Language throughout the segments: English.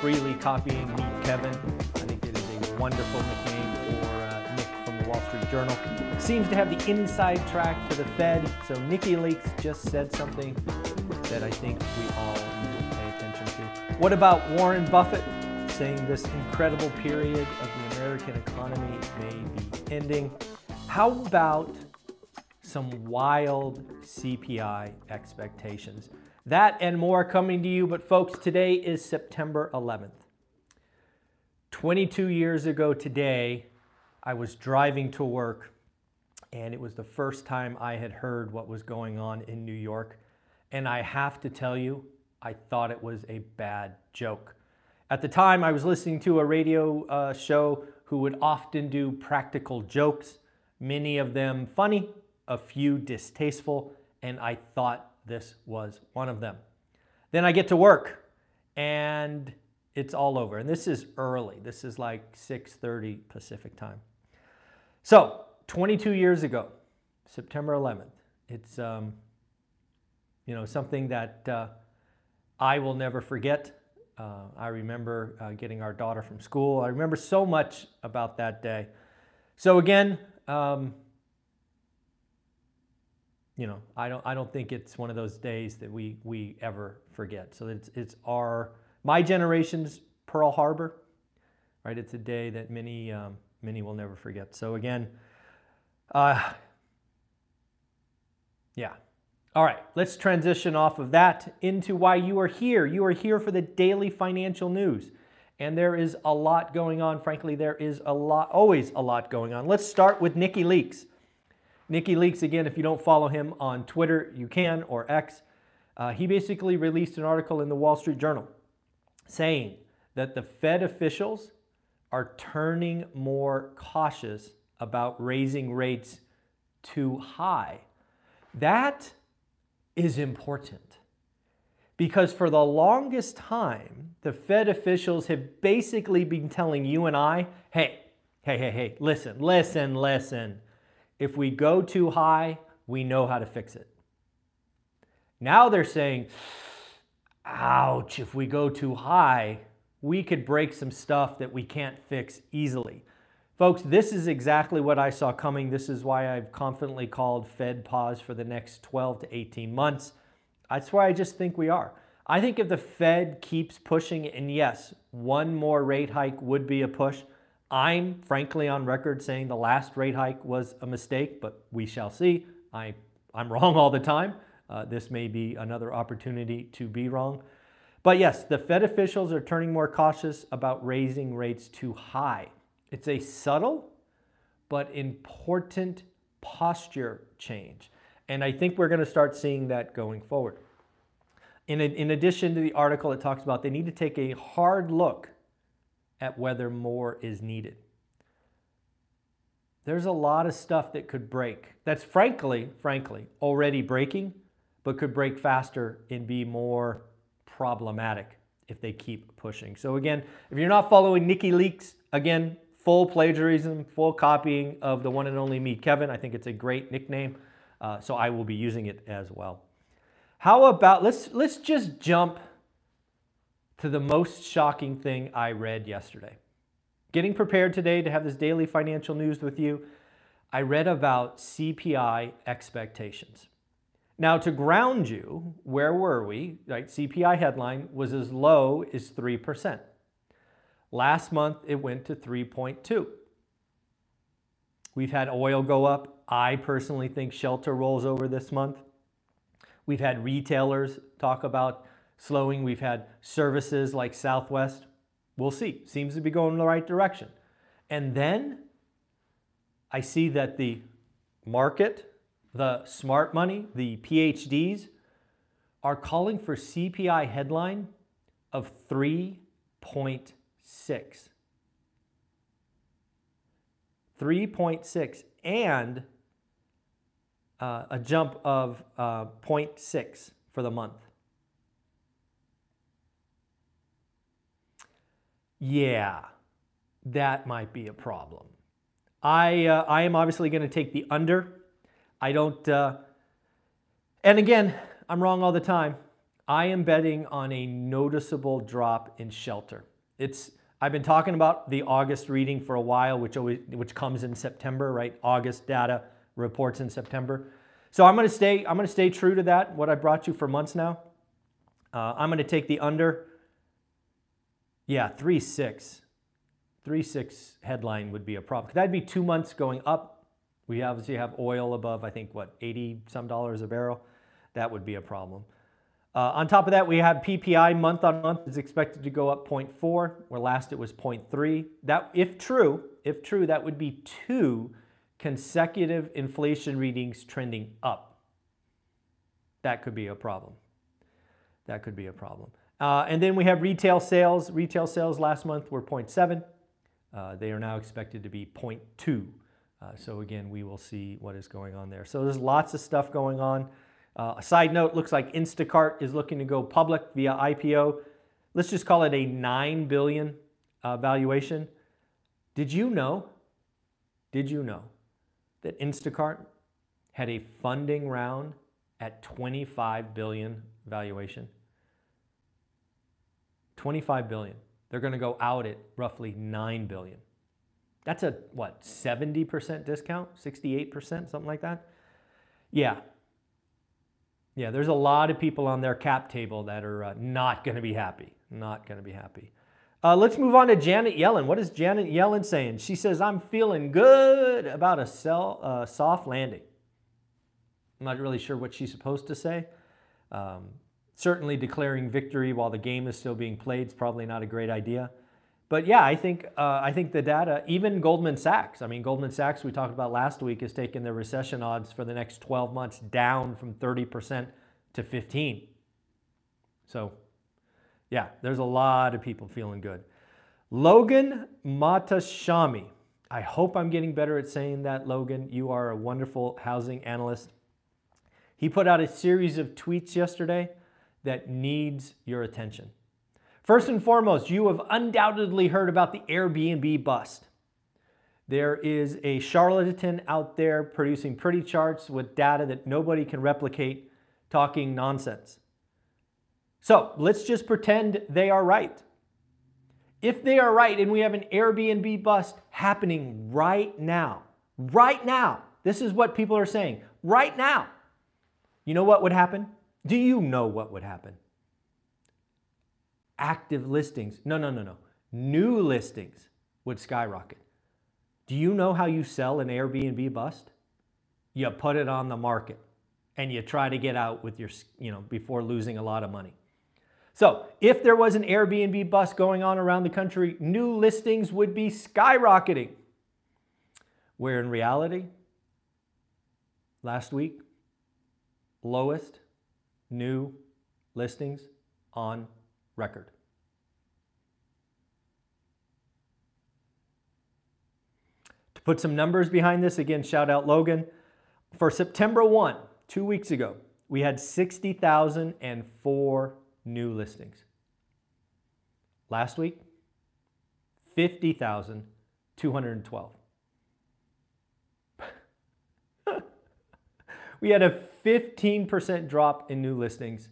freely copying Meet Kevin. I think it is a wonderful nickname for uh, Nick from the Wall Street Journal. Seems to have the inside track to the Fed. So Nicky Leaks just said something that I think we all need to pay attention to. What about Warren Buffett saying this incredible period of the American economy may be ending? How about some wild CPI expectations? That and more coming to you, but folks, today is September 11th. 22 years ago today, I was driving to work, and it was the first time I had heard what was going on in New York. And I have to tell you, I thought it was a bad joke. At the time, I was listening to a radio uh, show who would often do practical jokes, many of them funny, a few distasteful, and I thought this was one of them. Then I get to work and it's all over. And this is early. This is like 6:30 Pacific time. So, 22 years ago, September 11th. It's um, you know something that uh, I will never forget. Uh, I remember uh, getting our daughter from school. I remember so much about that day. So again, um, you know, I don't, I don't think it's one of those days that we, we ever forget. So it's, it's our, my generation's Pearl Harbor, right? It's a day that many, um, many will never forget. So again, uh, yeah. All right, let's transition off of that into why you are here. You are here for the daily financial news. And there is a lot going on. Frankly, there is a lot, always a lot going on. Let's start with Nicky Leaks. Nicky Leaks, again, if you don't follow him on Twitter, you can, or X. Uh, he basically released an article in the Wall Street Journal saying that the Fed officials are turning more cautious about raising rates too high. That is important because for the longest time, the Fed officials have basically been telling you and I, hey, hey, hey, hey, listen, listen, listen. If we go too high, we know how to fix it. Now they're saying, ouch, if we go too high, we could break some stuff that we can't fix easily. Folks, this is exactly what I saw coming. This is why I've confidently called Fed pause for the next 12 to 18 months. That's why I just think we are. I think if the Fed keeps pushing, and yes, one more rate hike would be a push, I'm frankly on record saying the last rate hike was a mistake, but we shall see. I, I'm wrong all the time. Uh, this may be another opportunity to be wrong. But yes, the Fed officials are turning more cautious about raising rates too high. It's a subtle but important posture change. And I think we're going to start seeing that going forward. In, in addition to the article, it talks about they need to take a hard look at whether more is needed. There's a lot of stuff that could break. That's frankly, frankly, already breaking, but could break faster and be more problematic if they keep pushing. So again, if you're not following Nicky Leaks, again, full plagiarism, full copying of the one and only Meet Kevin. I think it's a great nickname, uh, so I will be using it as well. How about let's let's just jump to the most shocking thing I read yesterday. Getting prepared today to have this daily financial news with you, I read about CPI expectations. Now, to ground you, where were we? Right, CPI headline was as low as 3%. Last month, it went to 3.2. We've had oil go up. I personally think shelter rolls over this month. We've had retailers talk about slowing. We've had services like Southwest. We'll see. Seems to be going in the right direction. And then I see that the market, the smart money, the PhDs are calling for CPI headline of 3.6. 3.6 and uh, a jump of uh, 0.6 for the month. Yeah, that might be a problem. I, uh, I am obviously going to take the under. I don't, uh, and again, I'm wrong all the time. I am betting on a noticeable drop in shelter. It's, I've been talking about the August reading for a while, which, always, which comes in September, right? August data reports in September. So I'm going to stay. I'm going to stay true to that. What I brought you for months now. Uh, I'm going to take the under. Yeah, three six, three six headline would be a problem. That'd be two months going up. We obviously have oil above. I think what 80 some dollars a barrel. That would be a problem. Uh, on top of that, we have PPI month on month is expected to go up 0.4, where last it was 0.3. That, if true, if true, that would be two consecutive inflation readings trending up. That could be a problem. That could be a problem. Uh, and then we have retail sales. Retail sales last month were 0.7. Uh, they are now expected to be 0.2. Uh, so again, we will see what is going on there. So there's lots of stuff going on. Uh, a side note, looks like Instacart is looking to go public via IPO. Let's just call it a 9 billion uh, valuation. Did you know? Did you know that Instacart had a funding round at 25 billion valuation. 25 billion. They're going to go out at roughly 9 billion. That's a what, 70% discount? 68%, something like that? Yeah. Yeah, there's a lot of people on their cap table that are uh, not going to be happy. Not going to be happy. Uh, let's move on to Janet Yellen. What is Janet Yellen saying? She says, I'm feeling good about a sell, uh, soft landing. I'm not really sure what she's supposed to say. Um, certainly declaring victory while the game is still being played is probably not a great idea. But yeah, I think, uh, I think the data, even Goldman Sachs, I mean, Goldman Sachs, we talked about last week, has taken their recession odds for the next 12 months down from 30% to 15. So yeah, there's a lot of people feeling good. Logan Mohtashami. I hope I'm getting better at saying that, Logan. You are a wonderful housing analyst. He put out a series of tweets yesterday that needs your attention. First and foremost, you have undoubtedly heard about the Airbnb bust. There is a charlatan out there producing pretty charts with data that nobody can replicate, talking nonsense. So let's just pretend they are right. If they are right and we have an Airbnb bust happening right now, right now, this is what people are saying, right now, you know what would happen? Do you know what would happen? Active listings, no, no, no, no. New listings would skyrocket. Do you know how you sell an Airbnb bust? You put it on the market and you try to get out with your, you know, before losing a lot of money. So if there was an Airbnb bust going on around the country, new listings would be skyrocketing. Where in reality, last week, lowest new listings on record. To put some numbers behind this, again, shout out Logan. For September 1, two weeks ago, we had 60,004 new listings. Last week, 50,212. We had a 15% drop in new listings,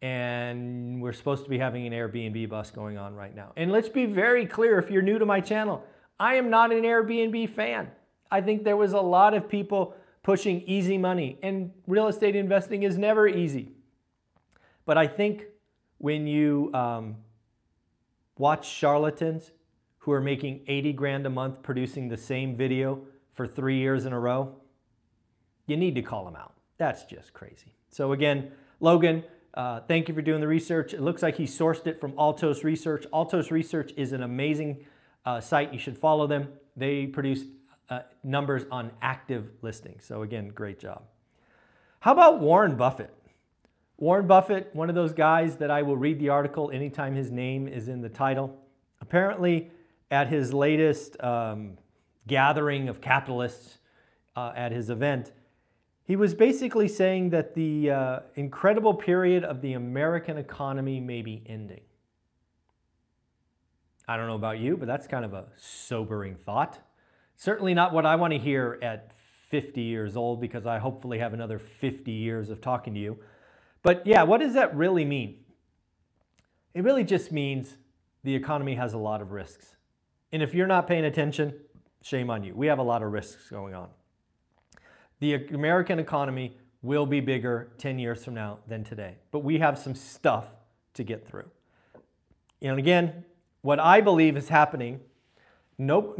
and we're supposed to be having an Airbnb bust going on right now. And let's be very clear if you're new to my channel, I am not an Airbnb fan. I think there was a lot of people pushing easy money, and real estate investing is never easy. But I think when you um, watch charlatans who are making 80 grand a month producing the same video for three years in a row, you need to call them out. That's just crazy. So again, Logan, uh, thank you for doing the research. It looks like he sourced it from Altos Research. Altos Research is an amazing uh, site. You should follow them. They produce uh, numbers on active listings. So again, great job. How about Warren Buffett? Warren Buffett, one of those guys that I will read the article anytime his name is in the title. Apparently, at his latest um, gathering of capitalists uh, at his event, he was basically saying that the uh, incredible period of the American economy may be ending. I don't know about you, but that's kind of a sobering thought. Certainly not what I want to hear at 50 years old because I hopefully have another 50 years of talking to you. But yeah, what does that really mean? It really just means the economy has a lot of risks. And if you're not paying attention, shame on you. We have a lot of risks going on. The American economy will be bigger 10 years from now than today, but we have some stuff to get through. And again, what I believe is happening, nope,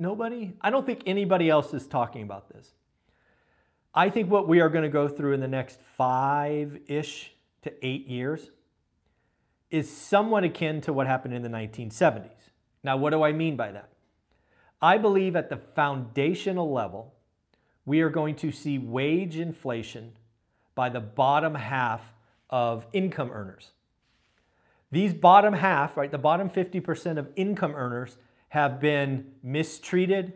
nobody, I don't think anybody else is talking about this. I think what we are going to go through in the next five ish to eight years is somewhat akin to what happened in the 1970s. Now, what do I mean by that? I believe at the foundational level, we are going to see wage inflation by the bottom half of income earners. These bottom half, right, the bottom 50% of income earners have been mistreated,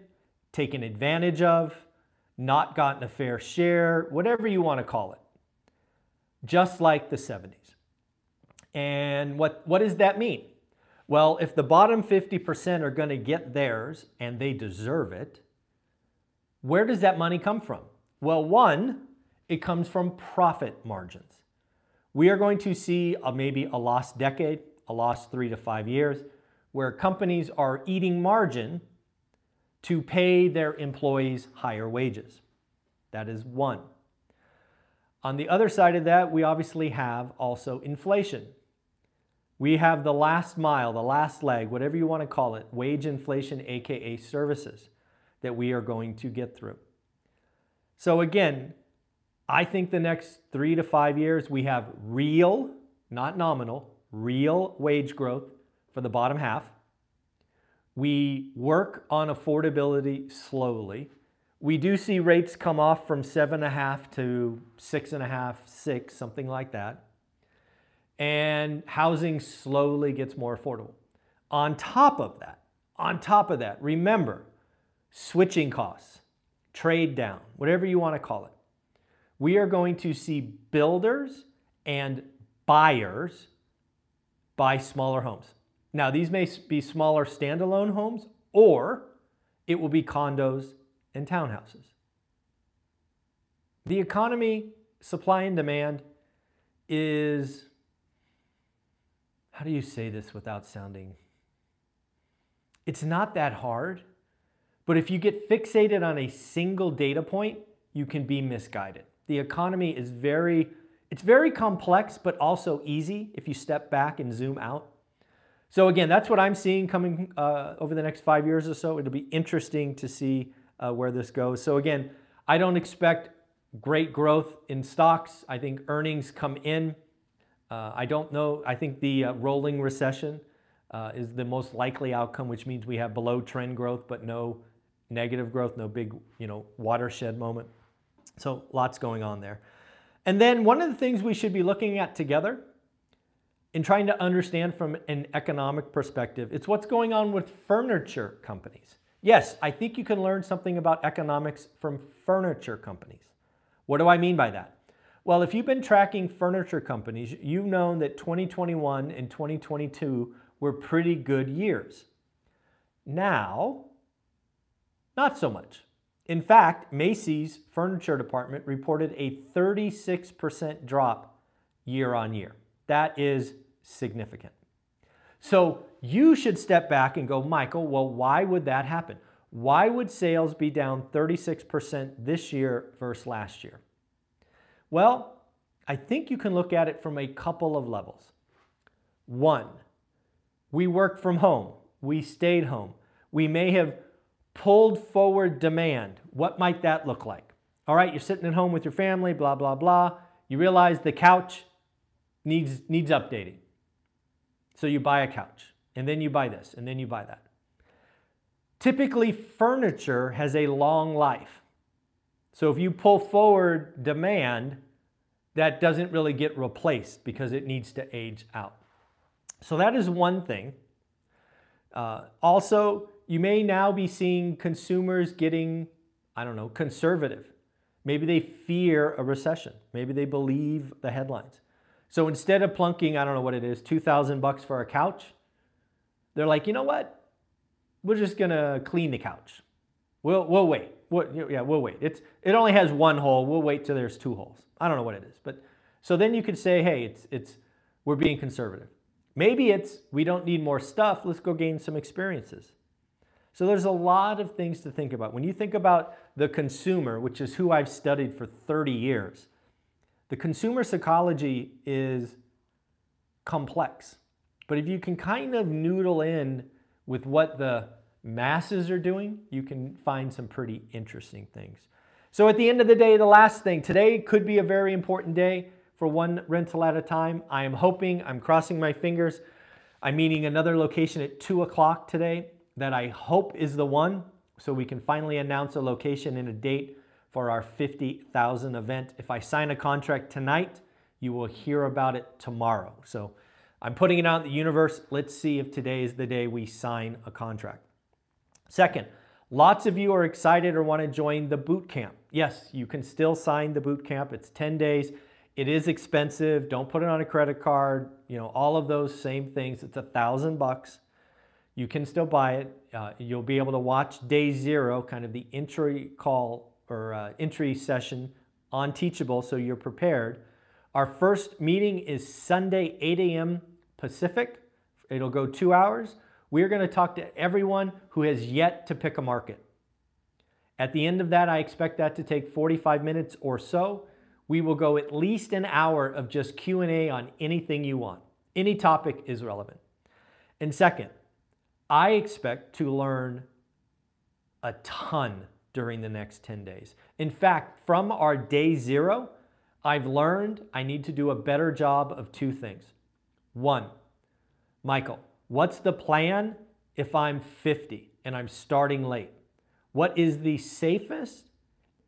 taken advantage of, not gotten a fair share, whatever you want to call it, just like the 70s. And what, what does that mean? Well, if the bottom 50% are going to get theirs and they deserve it, where does that money come from? Well, one, it comes from profit margins. We are going to see a, maybe a lost decade, a lost three to five years, where companies are eating margin to pay their employees higher wages. That is one. On the other side of that, we obviously have also inflation. We have the last mile, the last leg, whatever you want to call it, wage inflation, AKA services, that we are going to get through. So, again, I think the next three to five years, we have real, not nominal, real wage growth for the bottom half. We work on affordability slowly. We do see rates come off from seven and a half to six and a half, six, something like that. And housing slowly gets more affordable. On top of that, on top of that, remember switching costs, trade down, whatever you want to call it. We are going to see builders and buyers buy smaller homes. Now, these may be smaller standalone homes, or it will be condos and townhouses. The economy, supply and demand, is how do you say this without sounding? It's not that hard, but if you get fixated on a single data point, you can be misguided. The economy is very, it's very complex, but also easy if you step back and zoom out. So again, that's what I'm seeing coming uh, over the next five years or so. It'll be interesting to see uh, where this goes. So again, I don't expect great growth in stocks. I think earnings come in. Uh, I don't know. I think the uh, rolling recession uh, is the most likely outcome, which means we have below trend growth, but no negative growth, no big, you know, watershed moment. So lots going on there. And then one of the things we should be looking at together in trying to understand from an economic perspective, it's what's going on with furniture companies. Yes, I think you can learn something about economics from furniture companies. What do I mean by that? Well, if you've been tracking furniture companies, you've known that 2021 and 2022 were pretty good years. Now, not so much. In fact, Macy's furniture department reported a 36% drop year on year. That is significant. So you should step back and go, Michael, well, why would that happen? Why would sales be down 36% this year versus last year? Well, I think you can look at it from a couple of levels. One, we worked from home, we stayed home. We may have pulled forward demand. What might that look like? All right, you're sitting at home with your family, blah, blah, blah. You realize the couch needs, needs updating. So you buy a couch, and then you buy this, and then you buy that. Typically, furniture has a long life. So if you pull forward demand, that doesn't really get replaced because it needs to age out. So that is one thing. Uh, also, you may now be seeing consumers getting, I don't know, conservative. Maybe they fear a recession. Maybe they believe the headlines. So instead of plunking, I don't know what it is, 2000 bucks for a couch, they're like, you know what? We're just going to clean the couch. We'll, we'll wait. We'll, yeah, we'll wait. It's, it only has one hole. We'll wait till there's two holes. I don't know what it is. But so then you could say, hey, it's, it's, we're being conservative. Maybe it's we don't need more stuff, let's go gain some experiences. So there's a lot of things to think about. When you think about the consumer, which is who I've studied for 30 years, the consumer psychology is complex. But if you can kind of noodle in with what the masses are doing, you can find some pretty interesting things. So at the end of the day, the last thing, today could be a very important day for one rental at a time. I am hoping, I'm crossing my fingers. I'm meeting another location at 2 o'clock today that I hope is the one so we can finally announce a location and a date for our 50,000 event. If I sign a contract tonight, you will hear about it tomorrow. So I'm putting it out in the universe. Let's see if today is the day we sign a contract. Second, lots of you are excited or want to join the boot camp. Yes, you can still sign the boot camp. It's 10 days. It is expensive. Don't put it on a credit card. You know, all of those same things. It's a thousand bucks. You can still buy it. Uh, you'll be able to watch day zero, kind of the entry call or uh, entry session on Teachable so you're prepared. Our first meeting is Sunday, 8 a.m. Pacific. It'll go two hours. We're going to talk to everyone who has yet to pick a market. At the end of that, I expect that to take 45 minutes or so we will go at least an hour of just Q&A on anything you want. Any topic is relevant. And second, I expect to learn a ton during the next 10 days. In fact, from our day zero, I've learned I need to do a better job of two things. One, Michael, what's the plan if I'm 50 and I'm starting late? What is the safest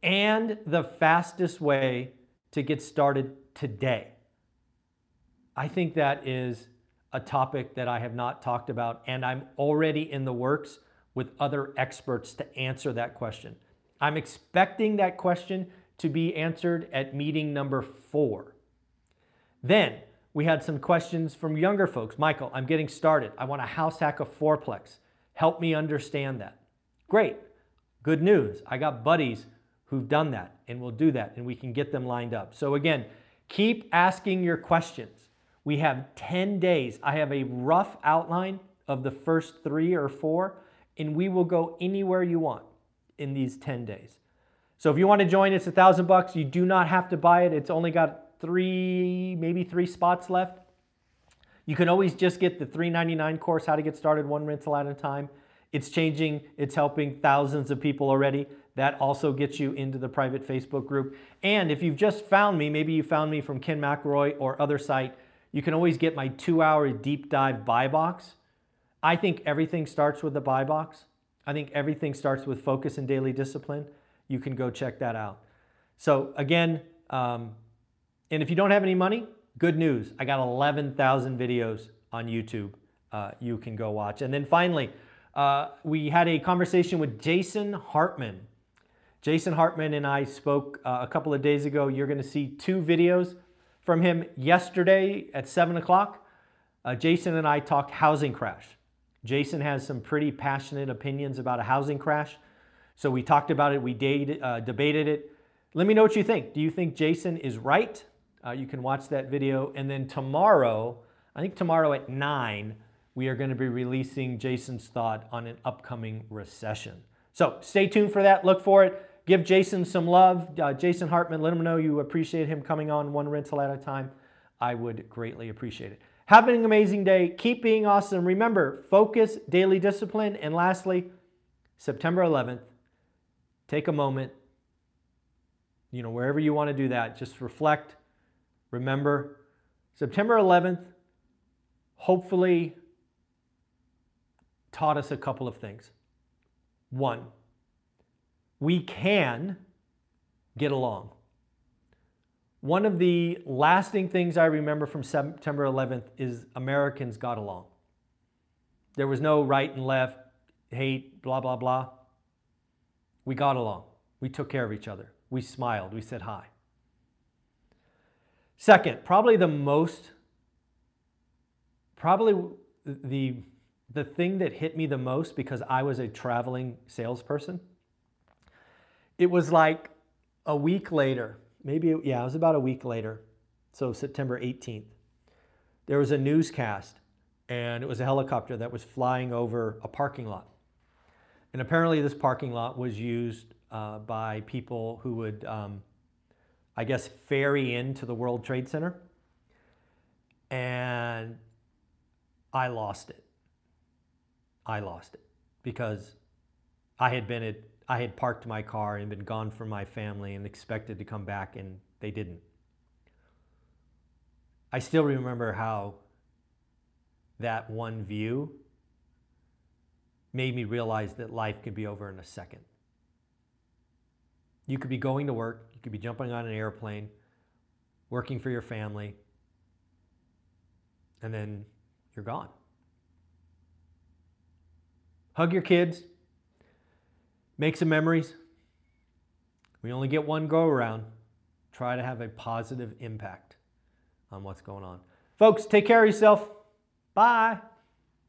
and the fastest way to get started today? I think that is a topic that I have not talked about, and I'm already in the works with other experts to answer that question. I'm expecting that question to be answered at meeting number four. Then we had some questions from younger folks. Michael, I'm getting started. I want a house hack a fourplex. Help me understand that. Great. Good news. I got buddies who've done that and will do that, and we can get them lined up. So, again, keep asking your questions. We have 10 days. I have a rough outline of the first three or four, and we will go anywhere you want in these 10 days. So if you want to join, it's a thousand bucks. You do not have to buy it. It's only got three, maybe three spots left. You can always just get the 399 course, How to Get Started One Rental at a Time. It's changing, it's helping thousands of people already. That also gets you into the private Facebook group. And if you've just found me, maybe you found me from Ken McElroy or other site, you can always get my two hour deep dive buy box. I think everything starts with the buy box. I think everything starts with focus and daily discipline. You can go check that out. So, again, um, and if you don't have any money, good news. I got 11,000 videos on YouTube uh, you can go watch. And then finally, uh, we had a conversation with Jason Hartman. Jason Hartman and I spoke uh, a couple of days ago. You're going to see two videos from him yesterday at 7 o'clock. Uh, Jason and I talked housing crash. Jason has some pretty passionate opinions about a housing crash. So we talked about it, we dated, uh, debated it. Let me know what you think. Do you think Jason is right? Uh, you can watch that video. And then tomorrow, I think tomorrow at 9, we are going to be releasing Jason's thought on an upcoming recession. So stay tuned for that. Look for it. Give Jason some love. Uh, Jason Hartman, let him know you appreciate him coming on one rental at a time. I would greatly appreciate it. Have an amazing day. Keep being awesome. Remember, focus, daily discipline. And lastly, September 11th, take a moment. You know, wherever you want to do that, just reflect. Remember, September 11th, hopefully, taught us a couple of things. One, we can get along. One of the lasting things I remember from September 11th is Americans got along. There was no right and left, hate, blah, blah, blah. We got along. We took care of each other. We smiled. We said hi. Second, probably the most, probably the, the thing that hit me the most because I was a traveling salesperson, it was like a week later, maybe, yeah, it was about a week later, so September 18th, there was a newscast and it was a helicopter that was flying over a parking lot. And apparently, this parking lot was used uh, by people who would, um, I guess, ferry into the World Trade Center. And I lost it. I lost it because I had been at, I had parked my car and been gone from my family and expected to come back, and they didn't. I still remember how that one view made me realize that life could be over in a second. You could be going to work, you could be jumping on an airplane, working for your family, and then you're gone. Hug your kids, make some memories. We only get one go around. Try to have a positive impact on what's going on. Folks, take care of yourself. Bye.